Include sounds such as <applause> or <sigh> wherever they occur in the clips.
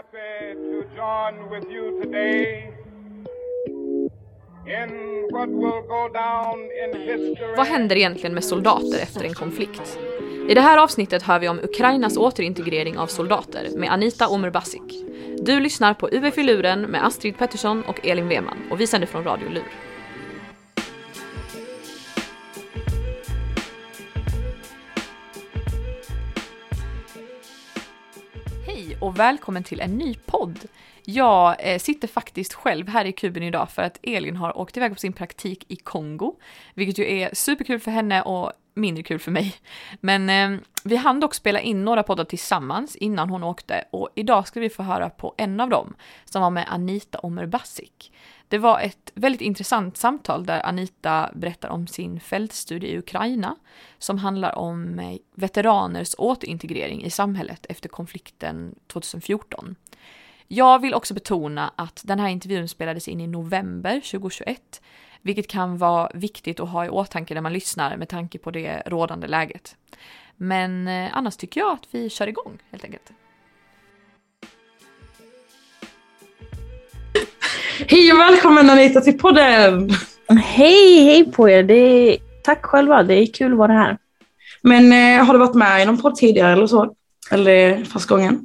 happy to join with you today in what will go down in history. Vad händer egentligen med soldater efter en konflikt? I det här avsnittet hör vi om Ukrainas återintegrering av soldater med Anita Omerbasic. Du lyssnar på UF i luren med Astrid Pettersson och Elin Weman och vi sänder från Radio Lur. Och välkommen till en ny podd. Jag eh, sitter faktiskt själv här i kuben idag för att Elin har åkt iväg på sin praktik i Kongo, vilket ju är superkul för henne och mindre kul för mig. Men eh, vi hann dock spela in några poddar tillsammans innan hon åkte och idag ska vi få höra på en av dem som var med Anita Omerbasik. Det var ett väldigt intressant samtal där Anita berättar om sin fältstudie i Ukraina som handlar om eh, veteraners återintegrering i samhället efter konflikten 2014. Jag vill också betona att den här intervjun spelades in i november 2021, vilket kan vara viktigt att ha i åtanke när man lyssnar med tanke på det rådande läget. Men eh, annars tycker jag att vi kör igång helt enkelt. Hej och välkommen Anita till podden! Hej, hej på er. Det är, tack själva, det är kul att vara här. Men eh, har du varit med i någon podd tidigare eller så? Eller första gången?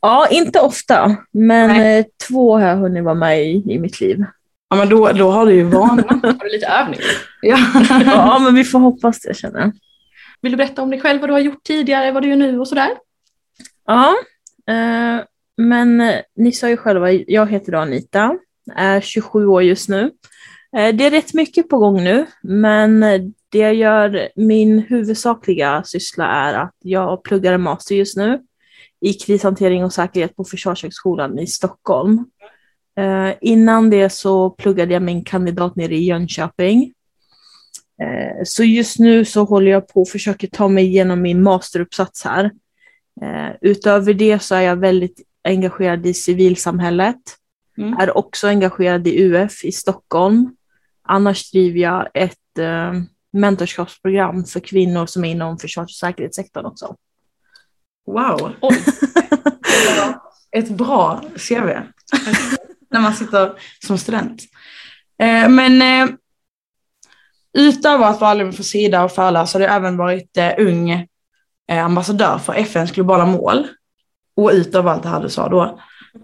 Ja, inte ofta, men Nej. eh, två har jag hunnit vara med i, i mitt liv. Ja men då, då har du ju vana. <laughs> Har du lite övning? <laughs> ja. Ja, men vi får hoppas det känner jag. Vill du berätta om dig själv, vad du har gjort tidigare, vad du gör nu och sådär? Ja, eh, men eh, ni sa ju själva, jag heter då Anita, är 27 år just nu. Eh, det är rätt mycket på gång nu, men det jag gör, min huvudsakliga syssla är att jag pluggar en master just nu i krishantering och säkerhet på Försvarshögskolan i Stockholm. Eh, innan det så pluggade jag min kandidat nere i Jönköping. Eh, så just nu så håller jag på och försöker ta mig igenom min masteruppsats här. Utöver det så är jag väldigt engagerad i civilsamhället. Mm. Är också engagerad i UF i Stockholm. Annars driver jag ett eh, mentorskapsprogram för kvinnor som är inom försvars och säkerhetssektorn också. Wow, Oj, <laughs> ett bra CV. <laughs> När man sitter som student. Eh, men eh, utöver att vara allmän för Sida och föreläsare har du även varit eh, ung eh, ambassadör för FNs globala mål. Och utöver allt det här du sa då.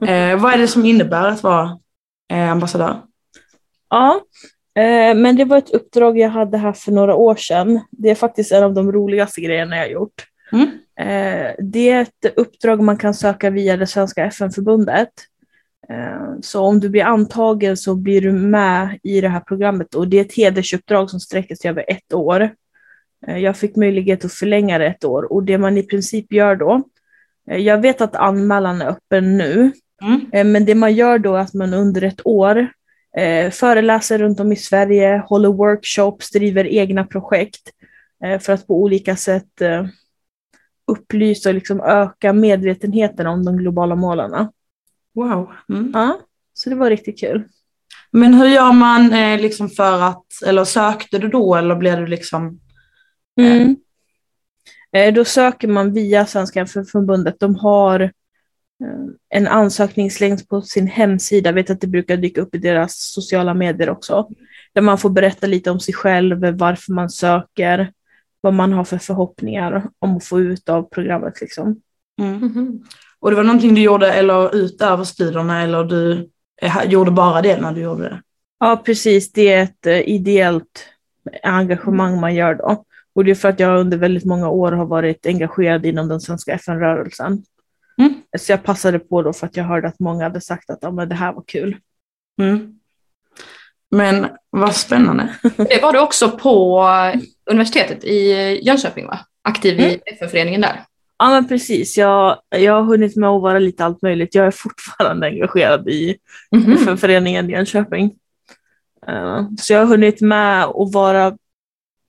Eh, vad är det som innebär att vara eh, ambassadör? Ja, eh, men det var ett uppdrag jag hade här för några år sedan. Det är faktiskt en av de roligaste grejerna jag gjort. Mm. Eh, det är ett uppdrag man kan söka via det svenska FN-förbundet. Eh, så om du blir antagen så blir du med i det här programmet och det är ett hedersuppdrag som sträcker sig över ett år. Eh, Jag fick möjlighet att förlänga det ett år och det man i princip gör då, jag vet att anmälan är öppen nu, Mm. Eh, Men det man gör då är att man under ett år eh, föreläser runt om i Sverige, håller workshops, driver egna projekt eh, för att på olika sätt eh, upplysa och liksom öka medvetenheten om de globala målen. Wow. Mm. Ja, så det var riktigt kul. Men hur gör man eh, liksom för att, eller sökte du då eller blev du liksom, Mm. Eh, Då söker man via Svenska förbundet. De har eh, en ansökningslänk på sin hemsida. Jag vet att det brukar dyka upp i deras sociala medier också. Där man får berätta lite om sig själv, varför man söker, vad man har för förhoppningar om att få ut av programmet. Liksom. mm. Mhm. och det var någonting du gjorde eller utöver studierna eller du eh, gjorde bara det när du gjorde det? Ja, precis. Det är ett ideellt engagemang man gör då. Och det är för att jag under väldigt många år har varit engagerad inom den svenska FN-rörelsen. Mm. Så jag passade på då för att jag hörde att många hade sagt att ja, men det här var kul. Mm. Men vad spännande. <laughs> Det var du också på universitetet i Jönköping va? Aktiv i FN-föreningen där. Ja men precis, jag, jag har hunnit med att vara lite allt möjligt. Jag är fortfarande <laughs> engagerad i Mhm. FN-föreningen i Jönköping. Eh, så jag har hunnit med att vara,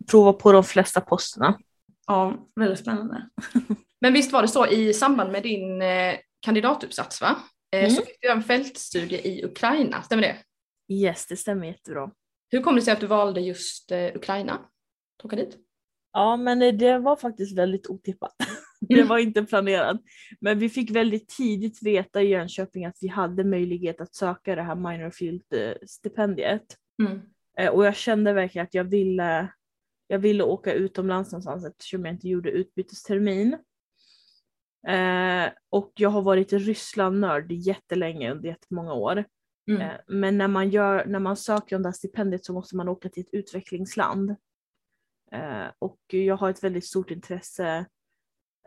prova på de flesta posterna. Ja, väldigt spännande. <laughs> Men visst var det så i samband med din eh, kandidatuppsats va? Eh, Mm. Så fick du en fältstudie i Ukraina, stämmer det? Yes, det stämmer jättebra. Hur kom det sig att du valde just eh, Ukraina? att åka dit? Ja, men det var faktiskt väldigt otippat. <laughs> Det var inte planerat. Men vi fick väldigt tidigt veta i Jönköping att vi hade möjlighet att söka det här Minorfield-stipendiet. Mm. Eh, Och jag kände verkligen att jag ville, jag ville åka utomlands någonstans eftersom jag inte gjorde utbytestermin. Eh, och jag har varit Ryssland-nörd jättelänge under jättemånga år. Mm. Eh, men när man, gör, när man söker om det här stipendiet så måste man åka till ett utvecklingsland. Eh, och jag har ett väldigt stort intresse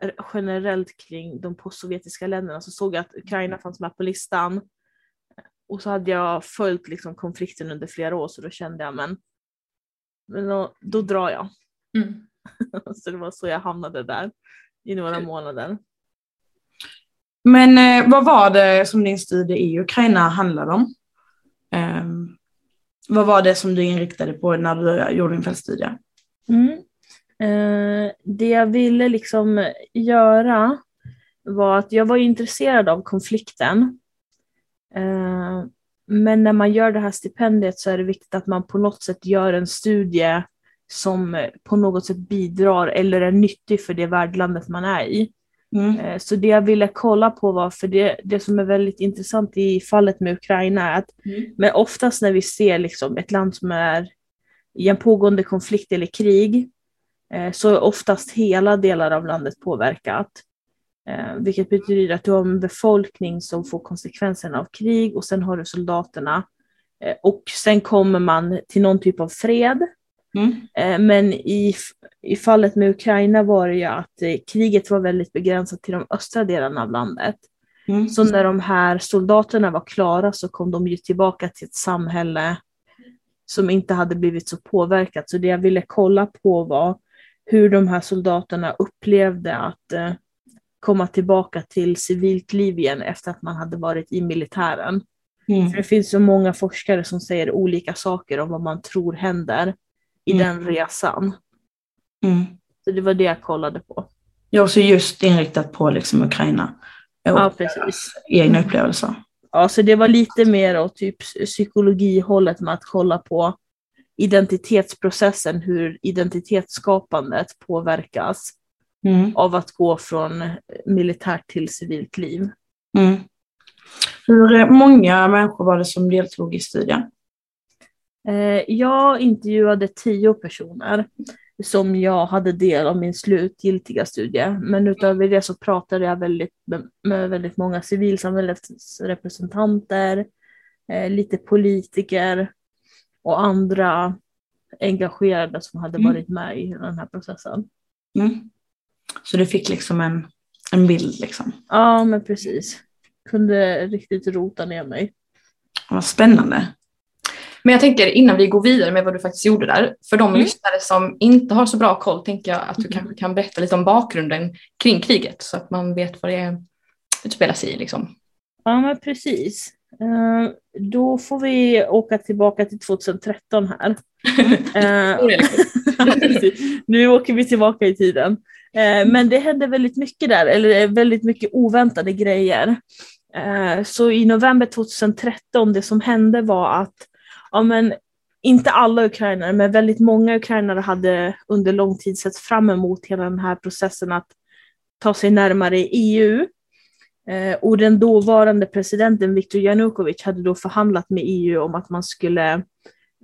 eh, generellt kring de postsovjetiska länderna. Så såg jag att Ukraina fanns med på listan. Och så hade jag följt liksom konflikten under flera år så då kände jag men, men då, då drar jag. Mm. <laughs> så det var så jag hamnade där i några månader. Men eh, vad var det som din studie i Ukraina handlade om? Ehm, vad var det som du inriktade på när du gjorde din fältstudie? Mm. Eh, det jag ville liksom göra var att jag var intresserad av konflikten. Men när man gör det här stipendiet så är det viktigt att man på något sätt gör en studie som eh, på något sätt bidrar eller är nyttig för det värdlandet man är i. Mm. Eh, Så det jag ville kolla på var, för det, det som är väldigt intressant i fallet med Ukraina är att Mm. men oftast när vi ser liksom ett land som är i en pågående konflikt eller krig eh, så är oftast hela delar av landet påverkat. Eh, vilket betyder att du har en befolkning som får konsekvenserna av krig och sen har du soldaterna. Eh, och sen kommer man till någon typ av fred. Mm. Eh, men i, i fallet med Ukraina var det ju att eh, kriget var väldigt begränsat till de östra delarna av landet. Mm. Så när de här soldaterna var klara så kom de ju tillbaka till ett samhälle som inte hade blivit så påverkat. Så det jag ville kolla på var hur de här soldaterna upplevde att eh, komma tillbaka till civilt liv igen efter att man hade varit i militären. Mm. För det finns så många forskare som säger olika saker om vad man tror händer i Mm. den resan. Mm. Så det var det jag kollade på. Är också just inriktat på liksom Ukraina och Ja, precis. egna upplevelser. Ja, så det var lite mer åt typ psykologihållet med att kolla på identitetsprocessen, hur identitetsskapandet påverkas Mm. av att gå från militärt till civilt liv. Mm. Hur många människor var det som deltog i studien? Eh, Jag intervjuade tio personer som jag hade del av min slutgiltiga studie. Men utöver det så pratade jag väldigt, med väldigt många civilsamhällesrepresentanter, eh, lite politiker och andra engagerade som hade Mm. varit med i den här processen. Mm. Så du fick liksom en, en bild liksom. Ja, men precis. Kunde riktigt rota ner mig. Vad spännande. Men jag tänker innan vi går vidare med vad du faktiskt gjorde där, för de Mm. lyssnare som inte har så bra koll tänker jag att du kanske kan berätta lite om bakgrunden kring kriget så att man vet vad det utspelar sig i. Liksom. Ja, men precis. Eh, Då får vi åka tillbaka till 2013 här. <laughs> Eh, lektion. <laughs> nu åker vi tillbaka i tiden. Eh, Men det hände väldigt mycket där, eller väldigt mycket oväntade grejer. Så i november 2013, det som hände var att, ja men inte alla ukrainare, men väldigt många ukrainare hade under lång tid sett fram emot hela den här processen att ta sig närmare EU. Eh, Och den dåvarande presidenten Viktor Yanukovych hade då förhandlat med EU om att man skulle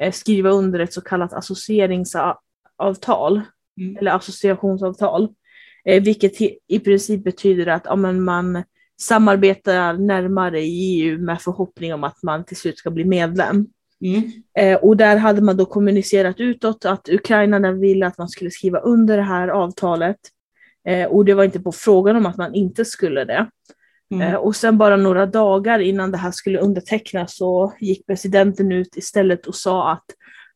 eh, skriva under ett så kallat associeringsavtal, Mm. eller associationsavtal, eh, vilket i, princip betyder att ja, man samarbetar närmare i EU med förhoppning om att man till slut ska bli medlem. Mm. Och där hade man då kommunicerat utåt att ukrainarna ville att man skulle skriva under det här avtalet. Och det var inte på frågan om att man inte skulle det. Eh, Mm. och sen bara några dagar innan det här skulle undertecknas så gick presidenten ut istället och sa att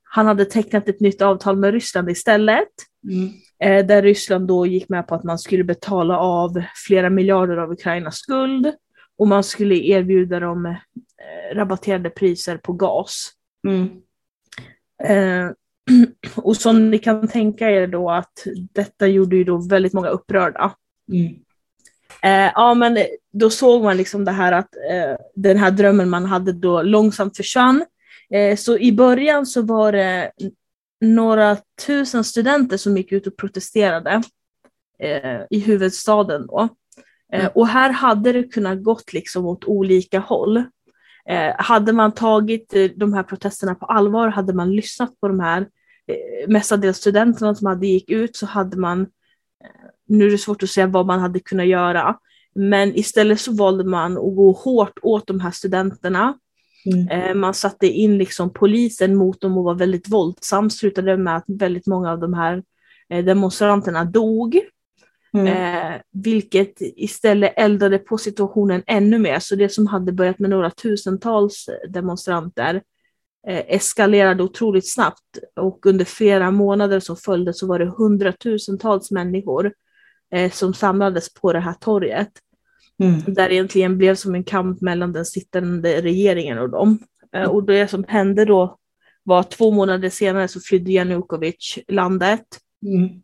han hade tecknat ett nytt avtal med Ryssland istället. Mm. Eh, där Ryssland då gick med på att man skulle betala av flera miljarder av Ukrainas skuld och man skulle erbjuda dem eh, rabatterade priser på gas. Mm. Eh, <clears throat> och som ni kan tänka er då att detta gjorde ju då väldigt många upprörda. Mm. Eh, ja men då såg man liksom det här att eh, den här drömmen man hade då långsamt försvann. Eh, så i början så var det några tusen studenter som gick ut och protesterade. eh, i huvudstaden. Då. Eh, Mm. och här hade det kunnat gått liksom åt olika håll. Eh, hade man tagit de här protesterna på allvar, hade man lyssnat på de här mestadels studenterna som hade gick ut så hade man, nu är det svårt att säga vad man hade kunnat göra, men istället så valde man att gå hårt åt de här studenterna. Mm. Eh, man satte in liksom polisen mot dem och var väldigt våldsam, slutade med att väldigt många av de här eh, demonstranterna dog. Mm. Eh, vilket istället eldade på situationen ännu mer. Så det som hade börjat med några tusentals demonstranter eskalerade otroligt snabbt. Och under flera månader som följde så var det hundratusentals människor eh, som samlades på det här torget. Mm. Där det egentligen blev som en kamp mellan den sittande regeringen och dem. Eh, och det som hände då var att två månader senare så flydde Janukovic landet Mm.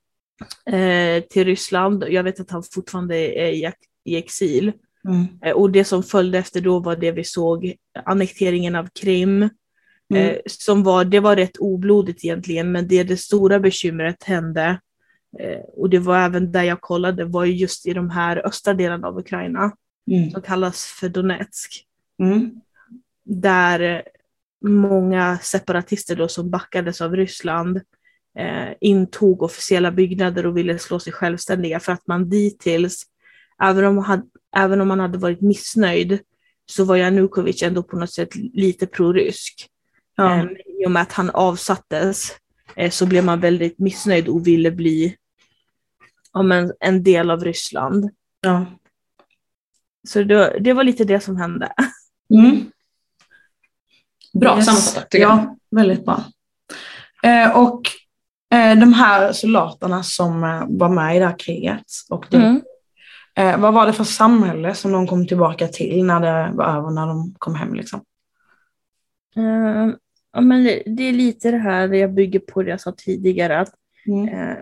eh, till Ryssland. Jag vet att han fortfarande är i, i exil. Mm. Eh, och det som följde efter då var det vi såg, annekteringen av Krim. Mm. Eh, som var, det var rätt oblodigt egentligen, men det, det stora bekymret hände, och det var även där jag kollade, var ju just i de här östra delarna av Ukraina, Mm. som kallas för Donetsk. Mm. där eh, många separatister då som backades av Ryssland eh, intog officiella byggnader och ville slå sig självständiga för att man dittills, även om, hade, även om man hade varit missnöjd, så var Janukovic ändå på något sätt lite prorysk. Ja. Eh, I och med att han avsattes eh, så blev man väldigt missnöjd och ville bli ja, men, en del av Ryssland. Ja. Så det, det var lite det som hände. Mm. Bra Yes. sammanfattat tycker jag. Ja, väldigt bra. Eh, och eh, de här soldaterna som eh, var med i det här kriget, och det, Mm. eh, vad var det för samhälle som de kom tillbaka till när det var över, när de kom hem? Liksom? Eh, ja, men det, det är lite det här jag bygger på det jag sa tidigare. Att, Mm.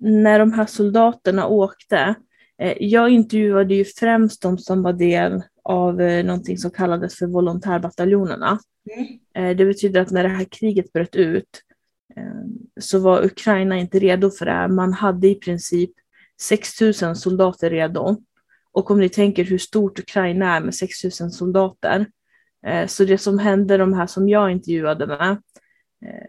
När de här soldaterna åkte, eh, jag intervjuade ju främst de som var del av eh, någonting som kallades för volontärbataljonerna. Mm. Eh, det betyder att när det här kriget bröt ut så var Ukraina inte redo för det här. Man hade i princip 6 000 soldater redo. Och om ni tänker hur stort Ukraina är med 6 000 soldater, Så det som hände de här som jag intervjuade med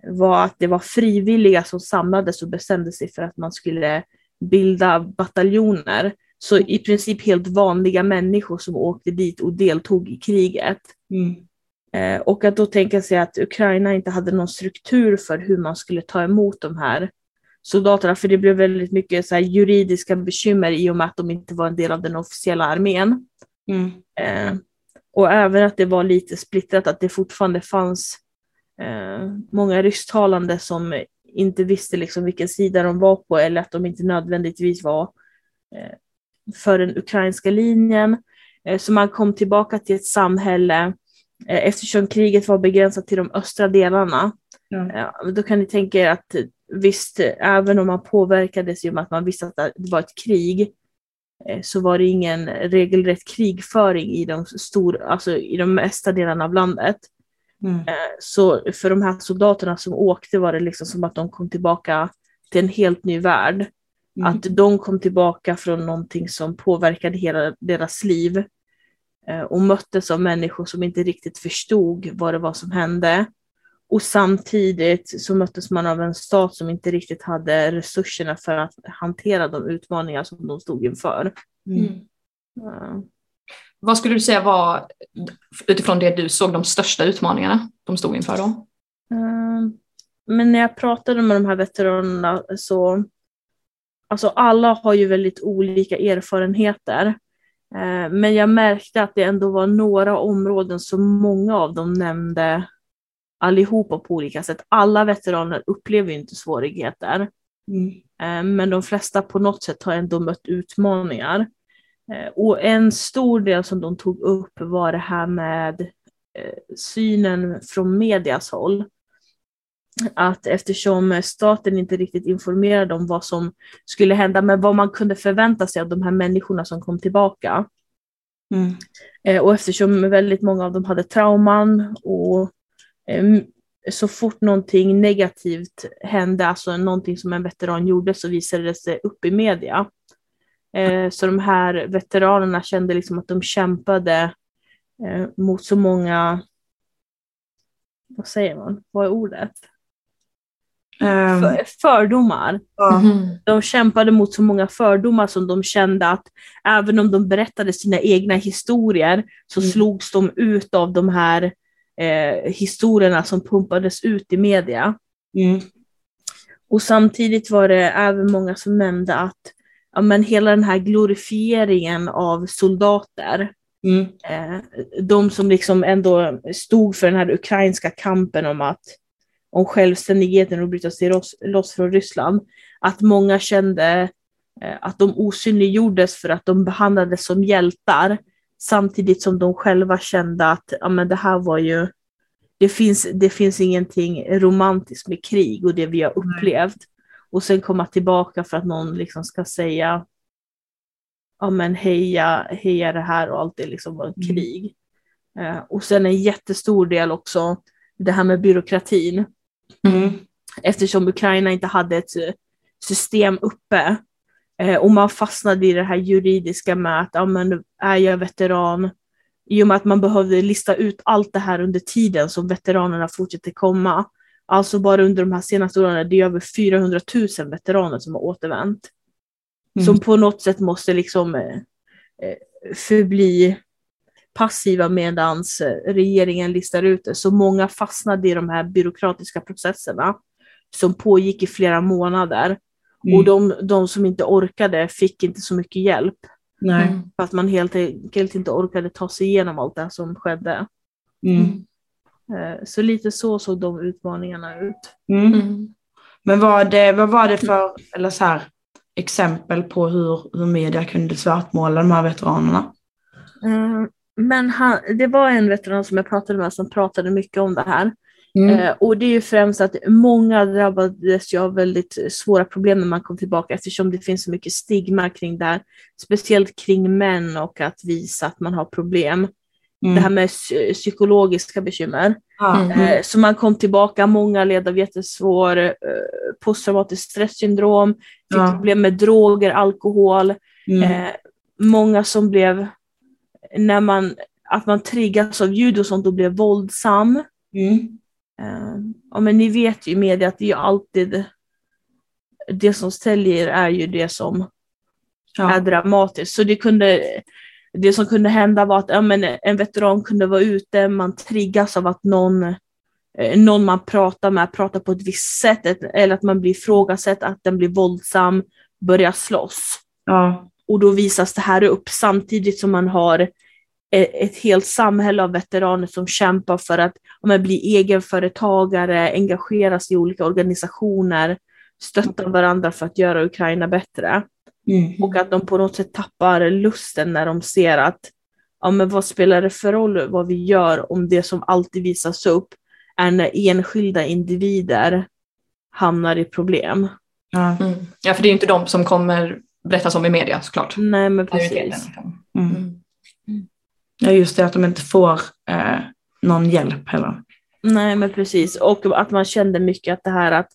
var att det var frivilliga som samlades och bestämde sig för att man skulle bilda bataljoner. Så i princip helt vanliga människor som åkte dit och deltog i kriget. Mm. Eh, Och att då tänka sig att Ukraina inte hade någon struktur för hur man skulle ta emot de här soldaterna, för det blev väldigt mycket så juridiska bekymmer i och med att de inte var en del av den officiella armén. Mm. Eh, och även att det var lite splittrat, att det fortfarande fanns eh, många rysktalande som inte visste liksom vilken sida de var på eller att de inte nödvändigtvis var eh, för den ukrainska linjen. Eh, så man kom tillbaka till ett samhälle eh, eftersom kriget var begränsat till de östra delarna. Eh, då kan ni tänka er att visst, även om man påverkades i och med att man visste att det var ett krig, eh, så var det ingen regelrätt krigföring i de, stor, alltså i de mesta delarna av landet. Mm. Eh, Så för de här soldaterna som åkte var det liksom som att de kom tillbaka till en helt ny värld. Mm. Att de kom tillbaka från någonting som påverkade hela deras liv eh, och möttes av människor som inte riktigt förstod vad det var som hände. Och samtidigt så möttes man av en stat som inte riktigt hade resurserna för att hantera de utmaningar som de stod inför. Mm. Ja. Vad skulle du säga var, utifrån det du såg, de största utmaningarna de stod inför då? Mm. Men när jag pratade med de här veteranerna så, alltså alla har ju väldigt olika erfarenheter. Eh, Men jag märkte att det ändå var några områden som många av dem nämnde allihopa på olika sätt. Alla veteraner upplever inte svårigheter. Mm. Eh, Men de flesta på något sätt har ändå mött utmaningar. Eh, Och en stor del som de tog upp var det här med eh, synen från medias håll. Att eftersom staten inte riktigt informerade om vad som skulle hända, men vad man kunde förvänta sig av de här människorna som kom tillbaka. Mm. Eh, Och eftersom väldigt många av dem hade trauman och så fort någonting negativt hände, alltså någonting som en veteran gjorde, så visade det sig upp i media. Eh, så de här veteranerna kände liksom att de kämpade eh, mot så många, vad säger man, vad är ordet? Ehm, För, fördomar. Mhm. De kämpade mot så många fördomar som de kände att även om de berättade sina egna historier så Mm. slogs de ut av de här eh, historierna som pumpades ut i media. Mm. Och samtidigt var det även många som nämnde att ja, men hela den här glorifieringen av soldater, Mm. eh, de som liksom ändå stod för den här ukrainska kampen om att om självständigheten och bryta sig loss, loss från Ryssland, att många kände eh, att de osynliggjordes för att de behandlades som hjältar, samtidigt som de själva kände att ja, men det här var ju det finns, det finns ingenting romantiskt med krig och det vi har upplevt. Och sen komma tillbaka för att någon liksom ska säga ja men heja, heja det här och allt det liksom var Mm. krig. Eh, och sen en jättestor del också det här med byråkratin. Mm. Eftersom Ukraina inte hade ett eh, system uppe eh, och man fastnade i det här juridiska med att ja, men är jag veteran? I och med att man behövde lista ut allt det här under tiden som veteranerna fortsätter komma. Alltså bara under de här senaste åren, det är över 400 000 veteraner som har återvänt. Mm. Som på något sätt måste liksom eh, eh, förbli passiva medan regeringen listar ut det. Så många fastnade i de här byråkratiska processerna som pågick i flera månader. Mm. Och de, de som inte orkade fick inte så mycket hjälp. Nej. Mm. För att man helt enkelt inte orkade ta sig igenom allt det här som skedde. Mm. Eh, Så lite så såg de utmaningarna ut. Mm. Mm. Men vad, det, vad var det för eller så här, exempel på hur, hur media kunde svartmåla de här veteranerna? Eh, Men han, det var en veteran som jag pratade med som pratade mycket om det här. Mm. Eh, och det är ju främst att många drabbades ju av väldigt svåra problem när man kom tillbaka eftersom det finns så mycket stigma kring det här. Speciellt kring män och att visa att man har problem. Mm. Det här med psy- psykologiska bekymmer. Mm. Eh, så man kom tillbaka, många led av jättesvår eh, posttraumatiskt stresssyndrom, fick Ja. problem med droger, alkohol. Mm. Eh, många som blev, när man, att man triggas av ljud och sånt och blev våldsam. Mm. Ja, men ni vet ju i media att det är ju alltid det som säljer är ju det som Ja. är dramatiskt. Så det, kunde, det som kunde hända var att ja, men en veteran kunde vara ute, man triggas av att någon, eh, någon man pratar med pratar på ett visst sätt, eller att man blir ifrågasatt, att den blir våldsam, börjar slåss. Ja. Och då visas det här upp samtidigt som man har e- ett helt samhälle av veteraner som kämpar för att men, bli egenföretagare, engagera sig i olika organisationer, stötta varandra för att göra Ukraina bättre. Mm. Och att de på något sätt tappar lusten när de ser att ja, men vad spelar det för roll vad vi gör om det som alltid visas upp är när enskilda individer hamnar i problem. Ja. Mm. Ja, för det är ju inte de som kommer berättas om i media såklart. Nej men precis. Mm. Mm. ja, just det att de inte får eh, någon hjälp heller. Nej men precis. Och att man kände mycket att det här att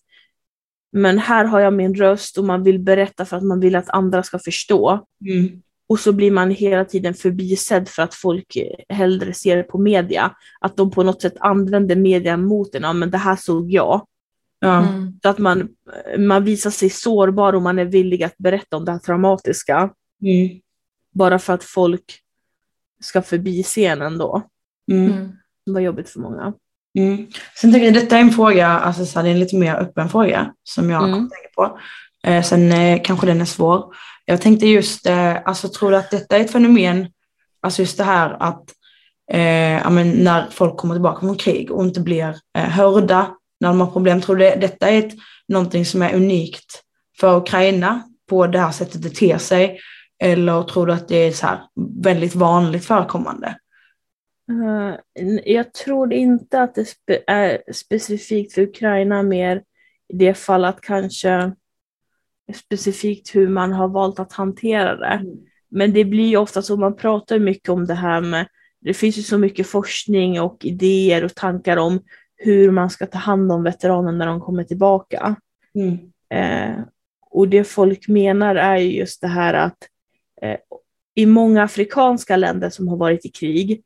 men här har jag min röst och man vill berätta för att man vill att andra ska förstå. Mm. Och så blir man hela tiden förbisedd för att folk hellre ser det på media. Att de på något sätt använder media mot en. Ja, men det här såg jag. Ja. Mm. Så att man, man visar sig sårbar och man är villig att berätta om det här traumatiska. Mm. Bara för att folk ska förbise en ändå. Mm. Mm. Det var jobbigt för många. Mm. Sen tänker jag, detta är en fråga, alltså så här, det är en lite mer öppen fråga som jag Mm. tänker på. Eh, sen eh, kanske den är svår. Jag tänkte just, eh, alltså tror du att detta är ett fenomen, alltså just det här att eh, men när folk kommer tillbaka från krig och inte blir eh, hörda när de har problem, tror du det, detta är ett, någonting som är unikt för Ukraina på det här sättet det ter sig? Eller tror du att det är så här väldigt vanligt förekommande? Eh, jag tror inte att det är specifikt för Ukraina mer i det fall att kanske specifikt hur man har valt att hantera det. Men det blir ju ofta så, man pratar mycket om det här med, det finns ju så mycket forskning och idéer och tankar om hur man ska ta hand om veteraner när de kommer tillbaka. Mm. Eh, och det folk menar är ju just det här att eh, i många afrikanska länder som har varit i krig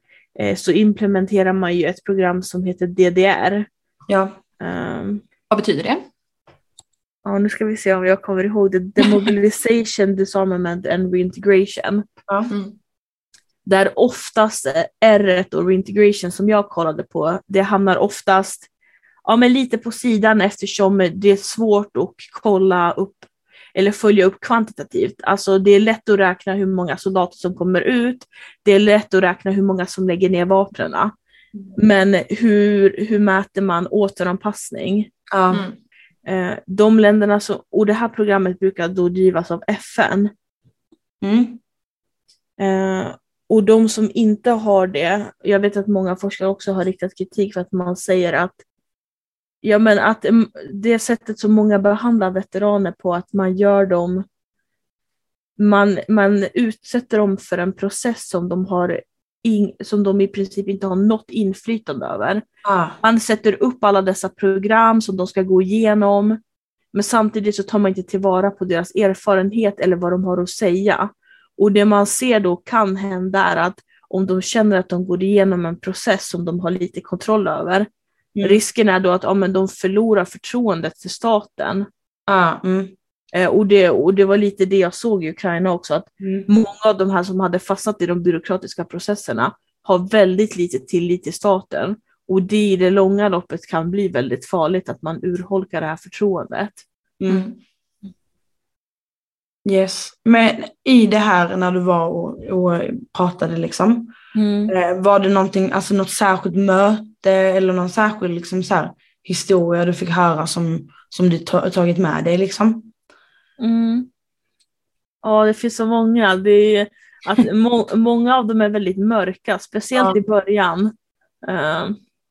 så implementerar man ju ett program som heter DDR. Ja. Ehm, Vad betyder det? ja, nu ska vi se om jag kommer ihåg det. Demobilization, <laughs> Disarmament and Reintegration. Ja. Mm. Där oftast R och reintegration som jag kollade på, det hamnar oftast ja, men lite på sidan eftersom det är svårt att kolla upp eller följa upp kvantitativt. Alltså det är lätt att räkna hur många soldater som kommer ut. Det är lätt att räkna hur många som lägger ner vapnen. Men hur, hur mäter man återanpassning? Ja. Mm. Eh, de länderna som, och det här programmet brukar då drivas av FN. Mm. Eh, och de som inte har det, jag vet att många forskare också har riktat kritik för att man säger att Ja men att mm, det sättet som många behandlar veteraner på, att man gör dem man, man utsätter dem för en process som de, har in, som de i princip inte har något inflytande över. Ja. Man sätter upp alla dessa program som de ska gå igenom, men samtidigt så tar man inte tillvara på deras erfarenhet eller vad de har att säga. Och det man ser då kan hända är att om de känner att de går igenom en process som de har lite kontroll över, Mm. risken är då att ja, men de förlorar förtroendet för staten. Ja. Mm. Eh, och, det, och det var lite det jag såg i Ukraina också, att Mm. många av de här som hade fastnat i de byråkratiska processerna har väldigt lite tillit till staten. Och det i det långa loppet kan bli väldigt farligt att man urholkar det här förtroendet. Mm. Yes. Men i det här när du var och, och pratade liksom, eh, var det någonting, alltså något särskilt möte eller någon särskild liksom så här, historia du fick höra som, som du ta, tagit med dig liksom? Mm. Ja, det finns så många. Det är att <laughs> må många av dem är väldigt mörka, speciellt Ja. i början.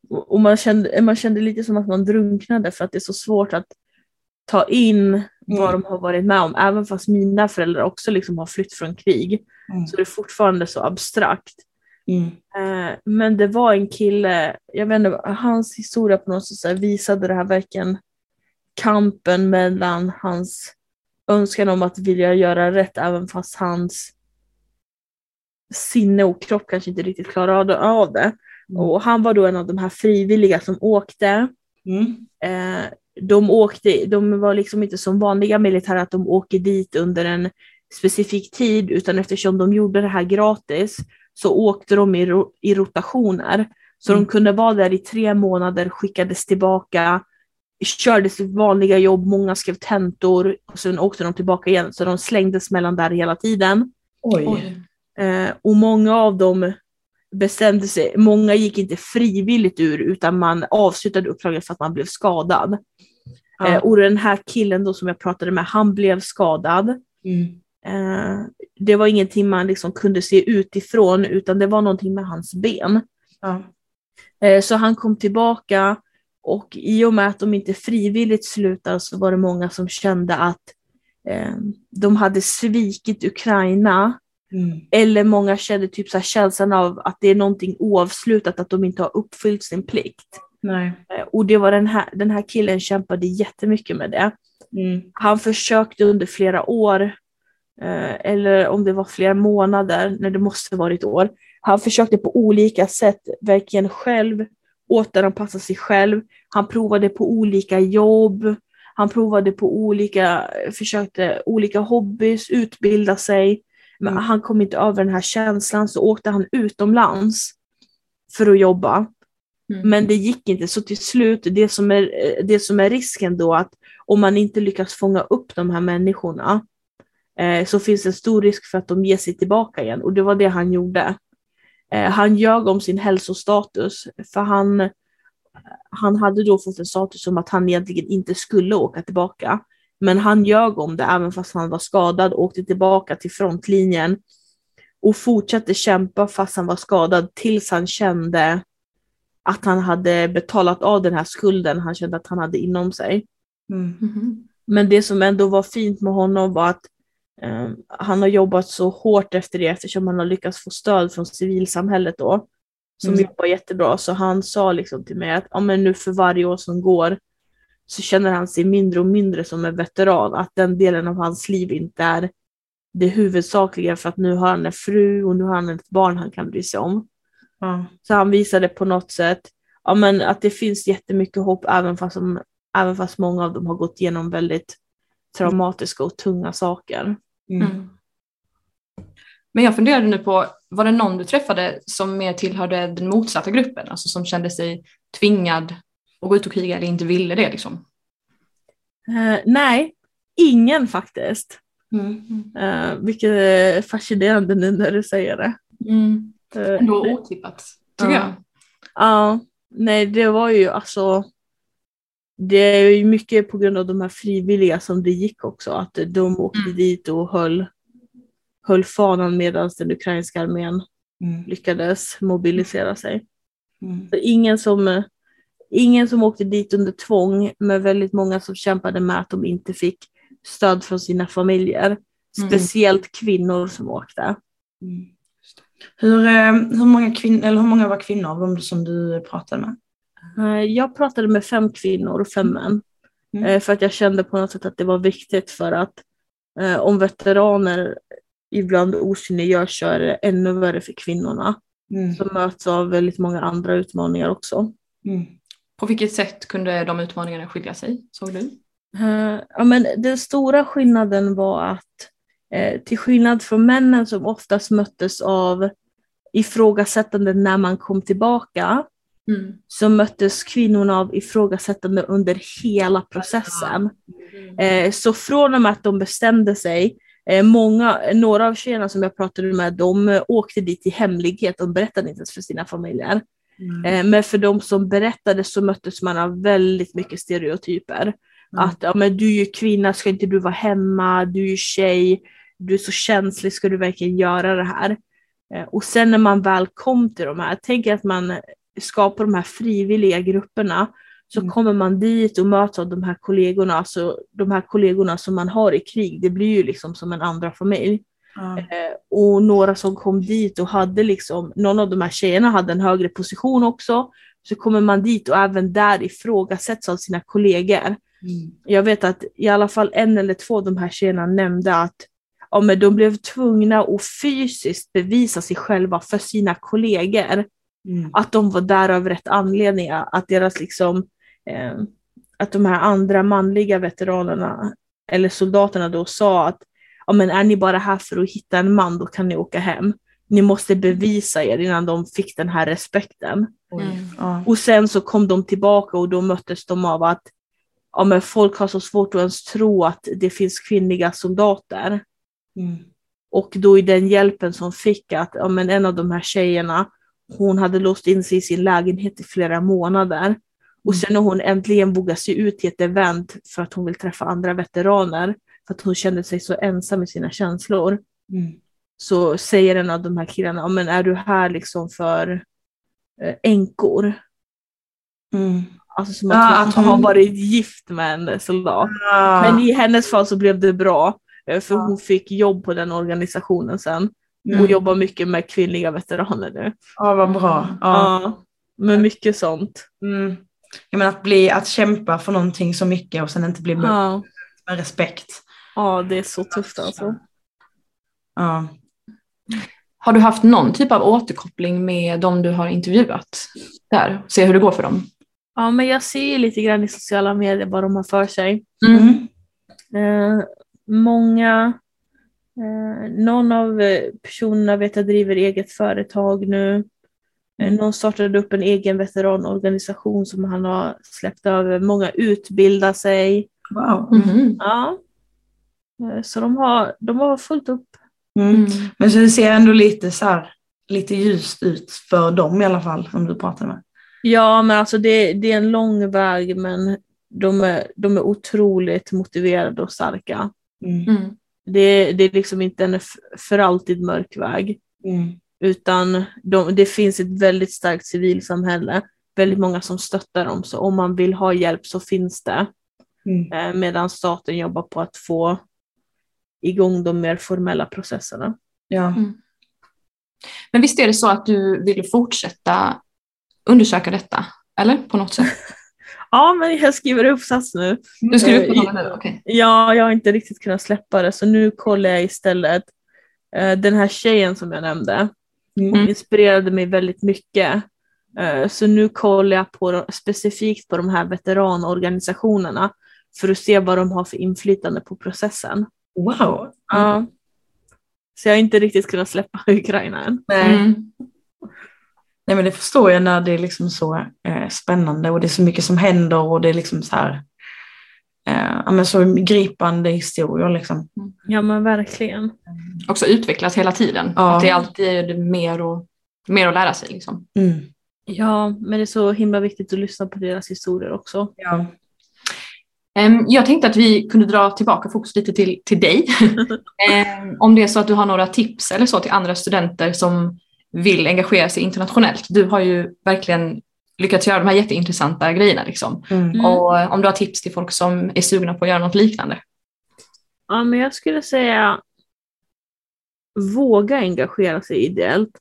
Och och man kände, man kände lite som att man drunknade för att det är så svårt att ta in vad Mm. de har varit med om. Även fast mina föräldrar också liksom har flytt från krig Mm. så det är fortfarande så abstrakt. Mm. Eh, men det var en kille, jag vet inte, hans historia på något sätt visade det här verkligen kampen mellan hans önskan om att vilja göra rätt även fast hans sinne och kropp kanske inte riktigt klarade av det. Mm. Och han var då en av de här frivilliga som åkte. Mm. Eh, de, åkte de var liksom inte som vanliga militärer att de åker dit under en specifik tid utan eftersom de gjorde det här gratis så åkte de i, ro, i rotationer. Så Mm. de kunde vara där i tre månader, skickades tillbaka, körde sitt vanliga jobb, många skrev tentor och sen åkte de tillbaka igen. Så de slängdes mellan där hela tiden. Oj. Oj. Eh, och många av dem bestämde sig, många gick inte frivilligt ur utan man avslutade uppdraget för att man blev skadad. Ja. Eh, och den här killen då som jag pratade med, han blev skadad. Mm. Eh, det var ingenting man liksom kunde se utifrån utan det var någonting med hans ben. Ja. Eh, så han kom tillbaka och i och med att de inte frivilligt slutade så var det många som kände att eh, de hade svikit Ukraina Mm. eller många kände typ så här känslan av att det är någonting oavslutat, att de inte har uppfyllt sin plikt. Nej. Eh, Och det var den här, den här killen kämpade jättemycket med det. Mm. Han försökte under flera år, eller om det var flera månader, när det måste varit år. Han försökte på olika sätt verkligen själv återanpassa sig själv. Han provade på olika jobb. Han provade på olika, försökte olika hobbys, utbilda sig. Men Mm. han kom inte över den här känslan så åkte han utomlands för att jobba. Mm. Men det gick inte, så till slut, det som, är, det som är risken då att om man inte lyckas fånga upp de här människorna eh, så finns en stor risk för att de ger sig tillbaka igen och det var det han gjorde. Eh, han ljög om sin hälsostatus för han, han hade då fått en status som att han egentligen inte skulle åka tillbaka. Men han ljög om det även fast han var skadad, åkte tillbaka till frontlinjen och fortsatte kämpa fast han var skadad tills han kände att han hade betalat av den här skulden han kände att han hade inom sig. Mm. Mhm. Men det som ändå var fint med honom var att eh, han har jobbat så hårt efter det eftersom han har lyckats få stöd från civilsamhället då. Som Mm. jobbar jättebra. Så han sa liksom till mig att ja, men nu för varje år som går så känner han sig mindre och mindre som en veteran. Att den delen av hans liv inte är det är huvudsakligen för att nu har han en fru och nu har han ett barn han kan bry sig om. Ja. Så han visade på något sätt ja, men att det finns jättemycket hopp även fast, de, även fast många av dem har gått igenom väldigt traumatiska och tunga saker. Mm. Mm. Men jag funderade nu på, var det någon du träffade som mer tillhörde den motsatta gruppen? Alltså som kände sig tvingad att gå ut och kriga eller inte ville det liksom? Eh, nej, ingen faktiskt. Mm. Eh, vilket är fascinerande nu när du säger det. Mm. Eh, Ändå otippat, tycker Ja. jag. Ja, nej det var ju alltså det är ju mycket på grund av de här frivilliga som det gick också, att de åkte Mm. dit och höll, höll fanan medan den ukrainska armén Mm. lyckades mobilisera sig. Mm. Så ingen, som, ingen som åkte dit under tvång, men väldigt många som kämpade med att de inte fick stöd från sina familjer. Mm. Speciellt kvinnor som åkte. Mm. Hur, eh, hur, många kvin- eller hur många var kvinnor av dem som du pratade med? Eh, Jag pratade med fem kvinnor och fem män. Mm. Eh, För att jag kände på något sätt att det var viktigt för att eh, om veteraner ibland osynliggörs så är det ännu värre för kvinnorna. Mm. Som möts av väldigt många andra utmaningar också. Mm. På vilket sätt kunde de utmaningarna skilja sig, såg du? Eh, Ja, men den stora skillnaden var att eh, till skillnad från männen som oftast möttes av ifrågasättande när man kom tillbaka Mm. så möttes kvinnorna av ifrågasättande under hela processen. Eh, så från och med att de bestämde sig, eh, många, några av tjejerna som jag pratade med, de eh, åkte dit i hemlighet och berättade inte ens för sina familjer. Mm. Men för de som berättade så möttes man av väldigt mycket stereotyper. Mm. Att ja, men du är ju kvinna, ska inte du vara hemma? Du är ju tjej, du är så känslig, ska du verkligen göra det här? Och sen när man väl kom till de här, tänk att man skapar de här frivilliga grupperna, så Mm. kommer man dit och möts av de här kollegorna, så de här kollegorna som man har i krig, det blir ju liksom som en andra familj. Ja. Eh, och några som kom dit och hade liksom, någon av de här tjejerna hade en högre position också, så kommer man dit och även där ifrågasätts av sina kollegor. Mm. Jag vet att i alla fall en eller två av de här tjejerna nämnde att ja, men de blev tvungna att fysiskt bevisa sig själva för sina kollegor. Mm. Att de var där av rätt anledningar. Att deras liksom, eh, att de här andra manliga veteranerna eller soldaterna då sa att ja, men är ni bara här för att hitta en man då kan ni åka hem. Ni måste bevisa er innan de fick den här respekten. Mm. Och sen så kom de tillbaka och då möttes de av att ja, men folk har så svårt att ens tro att det finns kvinnliga soldater. Mm. Och då i den hjälpen som fick att ja, men en av de här tjejerna, hon hade låst in sig i sin lägenhet i flera månader. Och sen när hon äntligen vågade sig ut till ett event för att hon vill träffa andra veteraner, för att hon kände sig så ensam med sina känslor, Mm. så säger en av de här killarna, ja, men är du här liksom för eh, änkor? Mm. Alltså som att, Ja, hon, att hon- har varit gift med en soldat. Ja. Men i hennes fall så blev det bra. eh, För hon fick jobb på den organisationen sen. Mm. Och jobbar mycket med kvinnliga veteraner nu. Ja, vad bra. Ja. Ja. Men mycket sånt. Mm. Jag menar att, bli, att kämpa för någonting så mycket och sen inte bli Ja. med respekt. ja, det är så tufft alltså. Ja. Har du haft någon typ av återkoppling med de du har intervjuat där? Se hur det går för dem? Ja, men jag ser ju lite grann i sociala medier vad de har för sig. Mm. Eh, många, någon av eh, personerna vet jag driver eget företag nu. Eh, någon startade upp en egen veteranorganisation som han har släppt över. Många utbildar sig. Wow. Mhm. Ja. Eh, Så de har, de har fullt upp. Mm. Mm. Men så det ser ändå lite så här, lite ljust ut för dem i alla fall som du pratar med. Ja, men alltså det, det är en lång väg, men de är, de är otroligt motiverade och starka. Mm. Mm. Det, det är liksom inte en för alltid mörk väg. Mm. Utan de, det finns ett väldigt starkt civilsamhälle, väldigt många som stöttar dem, så om man vill ha hjälp så finns det. Mm. Eh, medan staten jobbar på att få igång de mer formella processerna. Ja. Men visst är det så att du vill fortsätta undersöka detta? Eller på något sätt? <laughs> Ja, men jag skriver uppsats nu. Du skriver upp Eh, på nu? Okej. Ja, jag har inte riktigt kunnat släppa det så nu kollar jag istället eh, den här tjejen som jag nämnde. Hon Mm. inspirerade mig väldigt mycket. Eh, så nu kollar jag på, specifikt på de här veteranorganisationerna för att se vad de har för inflytande på processen. Wow. Ja. Så jag har inte riktigt kunnat släppa <laughs> Ukraina än. Nej. Mm. Nej men det förstår jag när det är liksom så eh, spännande och det är så mycket som händer och det är liksom så här eh, ja, men så gripande historier liksom. Ja men verkligen. Också utvecklas hela tiden. Ja. Att det alltid är mer, och, mer att lära sig. Liksom. Mm. Ja, men det är så himla viktigt att lyssna på deras historier också. Ja. Jag tänkte att vi kunde dra tillbaka fokus lite till, till dig. <laughs> Om det är så att du har några tips eller så till andra studenter som vill engagera sig internationellt. Du har ju verkligen lyckats göra de här jätteintressanta grejerna. Liksom. Mm. Mm. Och eh, om du har tips till folk som är sugna på att göra något liknande. Ja, men jag skulle säga våga engagera sig ideellt.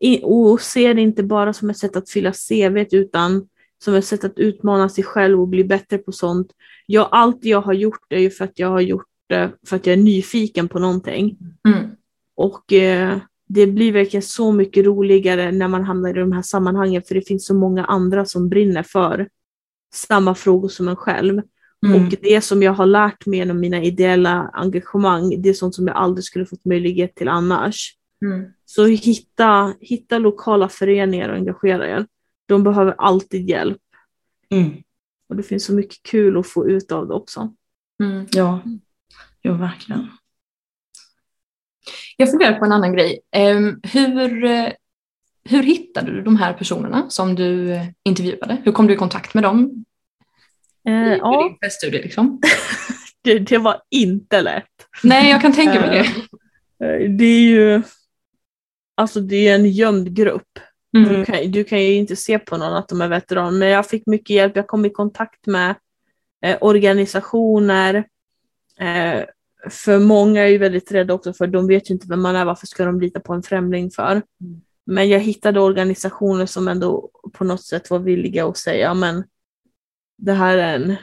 I- och se det inte bara som ett sätt att fylla CV utan som ett sätt att utmana sig själv och bli bättre på sånt. Jag, allt jag har gjort är ju för att jag har gjort det för att jag är nyfiken på någonting. Mm. Och eh, det blir verkligen så mycket roligare när man hamnar i de här sammanhangen för det finns så många andra som brinner för samma frågor som en själv. Mm. Och det som jag har lärt mig genom mina ideella engagemang, det är sånt som jag aldrig skulle fått möjlighet till annars. Mm. Så hitta, hitta lokala föreningar och engagera er. De behöver alltid hjälp. Mm. Och det finns så mycket kul att få ut av det också. Mm. Ja. Jo, verkligen. Jag funderar på en annan grej. Ehm, hur, eh, hur hittade du de här personerna som du eh, intervjuade? Hur kom du i kontakt med dem? Eh, I ja, din feststudie liksom? <laughs> det, det var inte lätt. Nej, jag kan tänka mig det. Det är ju alltså det är en gömd grupp. Mm. Du, kan, du kan ju inte se på någon att de är veteran, men jag fick mycket hjälp. Jag kom i kontakt med eh, organisationer. Eh, för många är ju väldigt rädda också för de vet ju inte vem man är, varför ska de lita på en främling för? Men jag hittade organisationer som ändå på något sätt var villiga att säga, men det här är en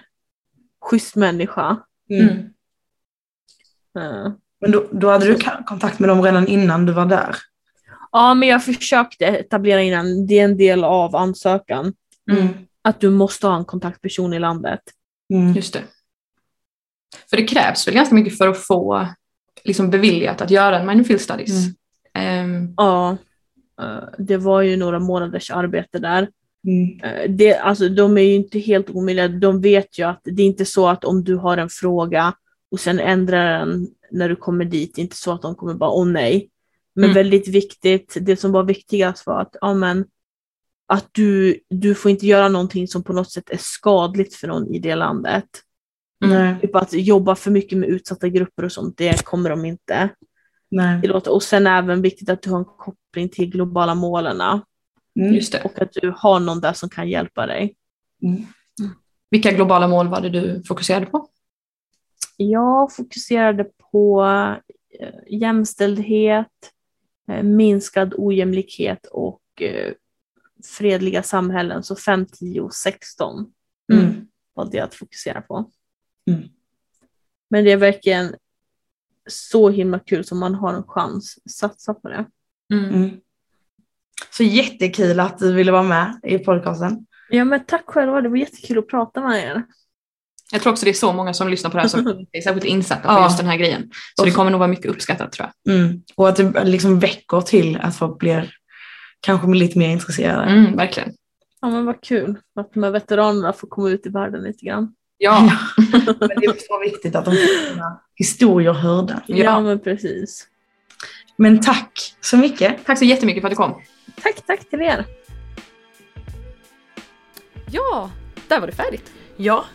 schysst människa. Mm. Mm. Eh, Men då, då hade du kontakt med dem redan innan du var där? Ja, men jag försökte etablera innan, det är en del av ansökan, Mm. att du måste ha en kontaktperson i landet. Mm. Just det. För det krävs väl ganska mycket för att få liksom, beviljat att göra en mindfield studies. Mm. Ehm, Ja, eh, det var ju några månaders arbete där. Mm. Eh, Det, alltså, de är ju inte helt omöjliga, de vet ju att det är inte så att om du har en fråga och sen ändrar den när du kommer dit, det är inte så att de kommer bara åh nej. Men Mm. väldigt viktigt, det som var viktigast var att, ja, men, att du, du får inte göra någonting som på något sätt är skadligt för någon i det landet. Mm. Nej. Typ att jobba för mycket med utsatta grupper och sånt, det kommer de inte Nej. tillåta. Och sen även viktigt att du har en koppling till globala målen Mm. just det. och att du har någon där som kan hjälpa dig. Mm. Vilka globala mål var det du fokuserade på? Jag fokuserade på eh, jämställdhet, eh, minskad ojämlikhet och eh, fredliga samhällen. Så 5, 10 och 16 Mm. var det att fokusera på. Mm. Men det är verkligen så himla kul som man har en chans. Satsa på det. Mm. Mm. Så jättekul att du ville vara med i podcasten. Ja men tack själva, det var jättekul att prata med er. Jag tror också det är så många som lyssnar på det här som <laughs> är särskilt insatta på Ja. just den här grejen. Så det kommer nog vara mycket uppskattat tror jag. Mm. Och att det liksom väcker till att folk blir kanske lite mer intresserade. Mm, verkligen. Ja men vad kul att de här veteranerna får komma ut i världen lite grann. Ja, Men det är så viktigt att de får sina historier hörda. Ja, Ja. men precis. Men tack så mycket. tack så jättemycket för att du kom. Tack, tack till er. Ja, där var det färdigt. Ja,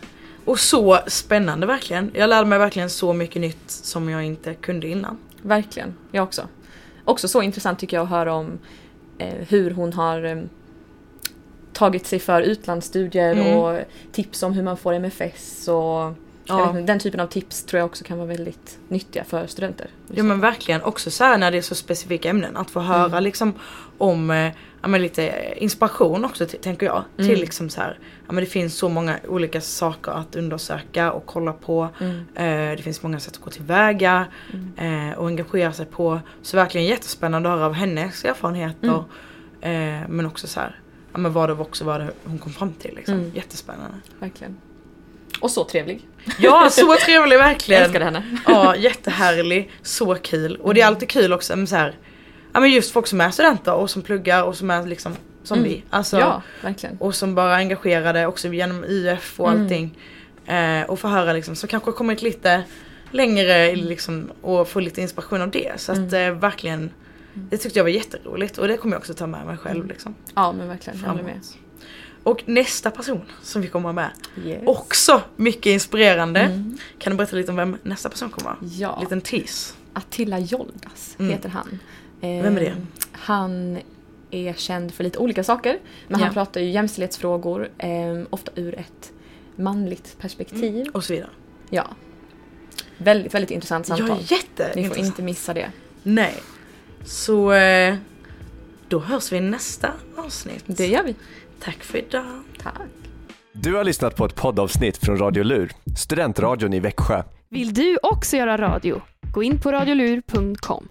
och så spännande verkligen. Jag lärde mig verkligen så mycket nytt som jag inte kunde innan. Verkligen, jag också. Också så intressant tycker jag att höra om eh, hur hon har eh, tagit sig för utlandsstudier Mm. och tips om hur man får MFS och Ja. inte, Den typen av tips tror jag också kan vara väldigt nyttiga för studenter. Ja men verkligen, också så här när det är så specifika ämnen. Att få höra liksom om eh, ja, men lite inspiration också tänker jag. Till liksom så här, ja men det finns så många olika saker att undersöka och kolla på. Eh, det finns många sätt att gå tillväga eh, och engagera sig på. Så verkligen jättespännande att höra av hennes erfarenheter. Eh, men också så här, ja men vad det var också vad det hon kom fram till liksom. Mm. Jättespännande. Verkligen. Och så trevlig. Ja så trevlig <laughs> Jag verkligen. älskade henne. Ja, jättehärlig. Så kul. Och det är alltid kul också med så här, ja men just folk som är studenter och som pluggar och som är liksom som Mm. vi. Alltså, Ja, verkligen. Och som bara engagerade också genom UF och Mm. allting. Eh, och få höra liksom, som kanske kommit lite längre liksom, och få lite inspiration av det. Så att Mm. eh, verkligen, det tyckte jag var jätteroligt och det kommer jag också ta med mig själv liksom. Ja men verkligen, jag håller med. Och nästa person som vi kommer ha med, Yes. också mycket inspirerande. Mm. Kan du berätta lite om vem nästa person kommer vara? Ja, Liten tease. Attila Joldas Mm. heter han. Vem är det? Eh, Han är känd för lite olika saker. Men han Ja. pratar ju jämställdhetsfrågor, eh, ofta ur ett manligt perspektiv. Och så vidare. Ja. Väldigt, väldigt intressant Ja, samtal. jätteintressant. Ni får inte missa det. Nej. Så eh, då hörs vi i nästa avsnitt. Det gör vi. Tack för idag. Tack. Du har lyssnat på ett poddavsnitt från Radio Lur, studentradion i Växjö. Vill du också göra radio? Gå in på radiolur.com.